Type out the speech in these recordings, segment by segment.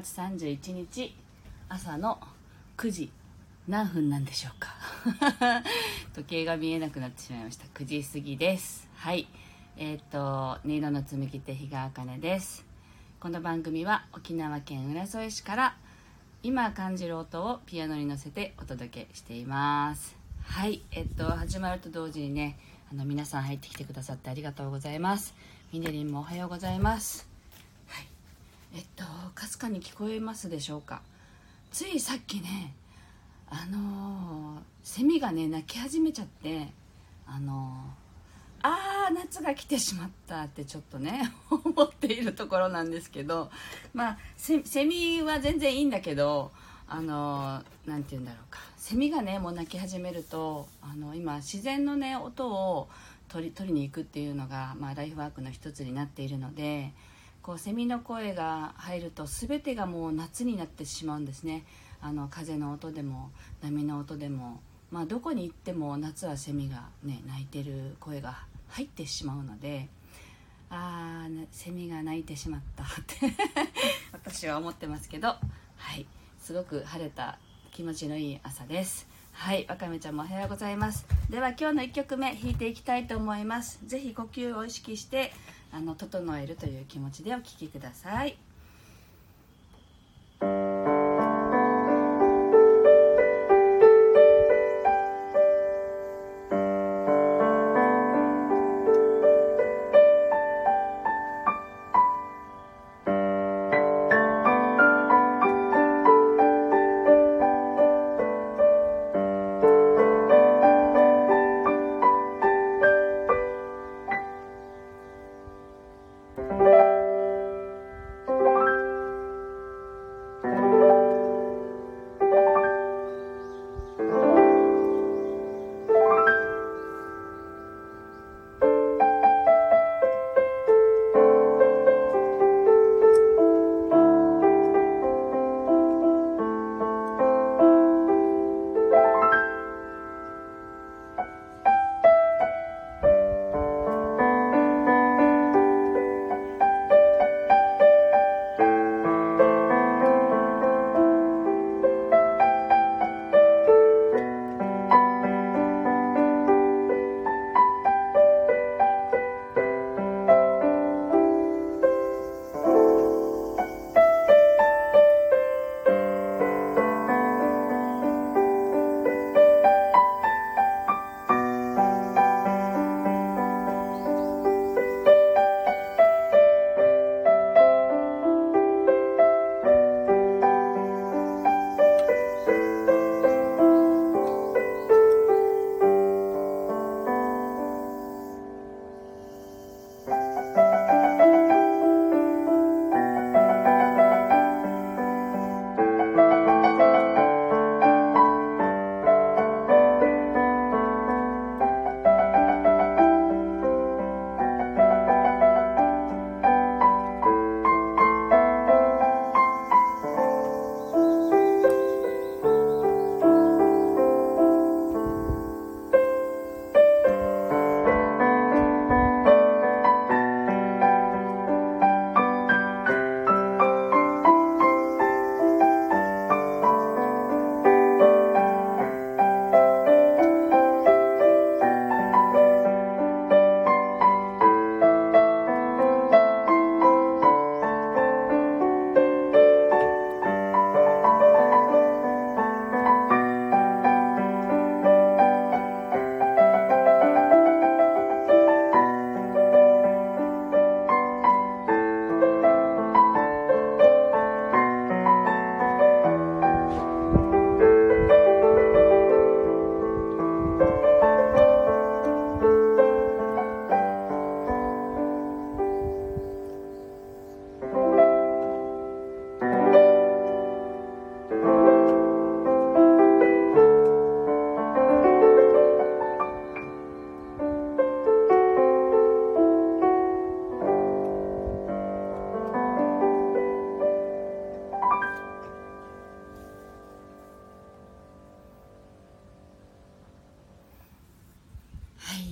月31日朝の9時何分なんでしょうか？時計が見えなくなってしまいました。9時過ぎです。はい。えっ、ー、と音色の紡ぎ手日川茜です。この番組は沖縄県浦添市から今感じる音をピアノに乗せてお届けしています。はい。えっ、ー、と始まると同時にねあの皆さん入ってきてくださってありがとうございます。みねりんもおはようございます。えっとかすかに聞こえますでしょうか？ついさっきねあのー、セミがね鳴き始めちゃってあのー、あー夏が来てしまったってちょっとね 思っているところなんですけどまあセミは全然いいんだけどあの何て言うんだろうか。セミがねもう鳴き始めるとあの今自然のね音を取り取りに行くっていうのが、まあ、ライフワークの一つになっているのでこうセミの声が入ると全てがもう夏になってしまうんですね。あの風の音でも波の音でも、まあ、どこに行っても夏はセミがね鳴いてる声が入ってしまうのでああセミが鳴いてしまったって 私は思ってますけどはい。すごく晴れた気持ちのいい朝です。はい。わかめちゃんもおはようございます。では今日の1曲目弾いていきたいと思います。是非呼吸を意識してあの整えるという気持ちでお聴きください。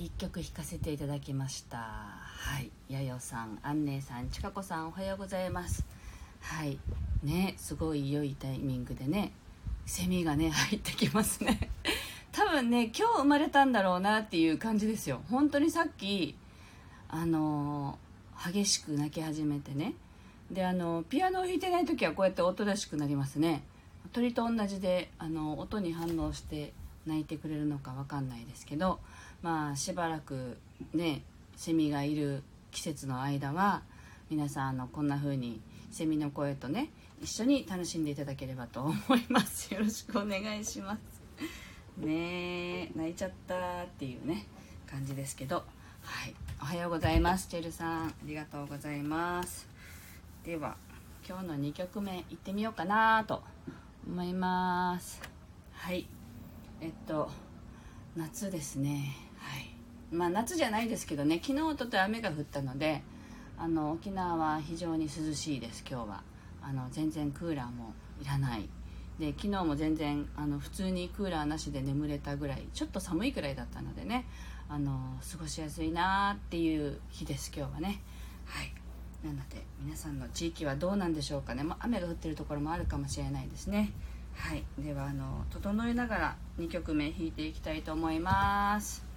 曲弾かせていただきました。はい。やよさんあんねえさんちかこさんおはようございます。はい。ねすごい良いタイミングでねセミがね 入ってきますね。多分ね今日生まれたんだろうなっていう感じですよ。本当にさっきあのー、激しく泣き始めてね。であのピアノを弾いてない時はこうやっておとなしくなりますね。鳥と同じであの音に反応して泣いてくれるのか分かんないですけどまあしばらくねセミがいる季節の間は皆さんあのこんな風にセミの声とね一緒に楽しんでいただければと思います。よろしくお願いします。ね泣いちゃったっていうね感じですけど。はい。おはようございますチェルさん。ありがとうございます。では今日の2曲目いってみようかなと思います。はい。えっと夏ですね。まあ夏じゃないですけどね昨日とと雨が降ったのであの沖縄は非常に涼しいです今日は。あの全然クーラーもいらない。で昨日も全然あの普通にクーラーなしで眠れたぐらいちょっと寒いくらいだったのでねあの過ごしやすいなっていう日です今日はね。はい。なので皆さんの地域はどうなんでしょうかね、まあ、雨が降ってるところもあるかもしれないですね。はい。ではあの整えながら2曲目弾いていきたいと思います。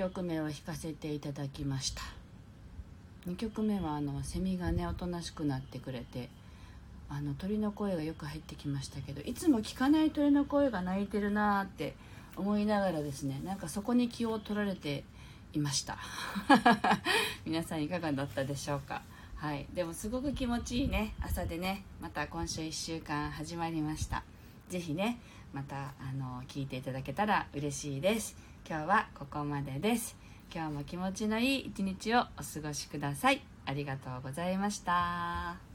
曲目を弾かせていただきました。2曲目はあのセミがねおとなしくなってくれてあの鳥の声がよく入ってきましたけどいつも聞かない鳥の声が鳴いてるなーって思いながらですねなんかそこに気を取られていました。皆さんいかがだったでしょうか？はい。でもすごく気持ちいいね。朝でねまた今週1週間始まりました。是非ねまたあの聞いていただけたら嬉しいです。今日はここまでです。今日も気持ちのいい一日をお過ごしください。ありがとうございました。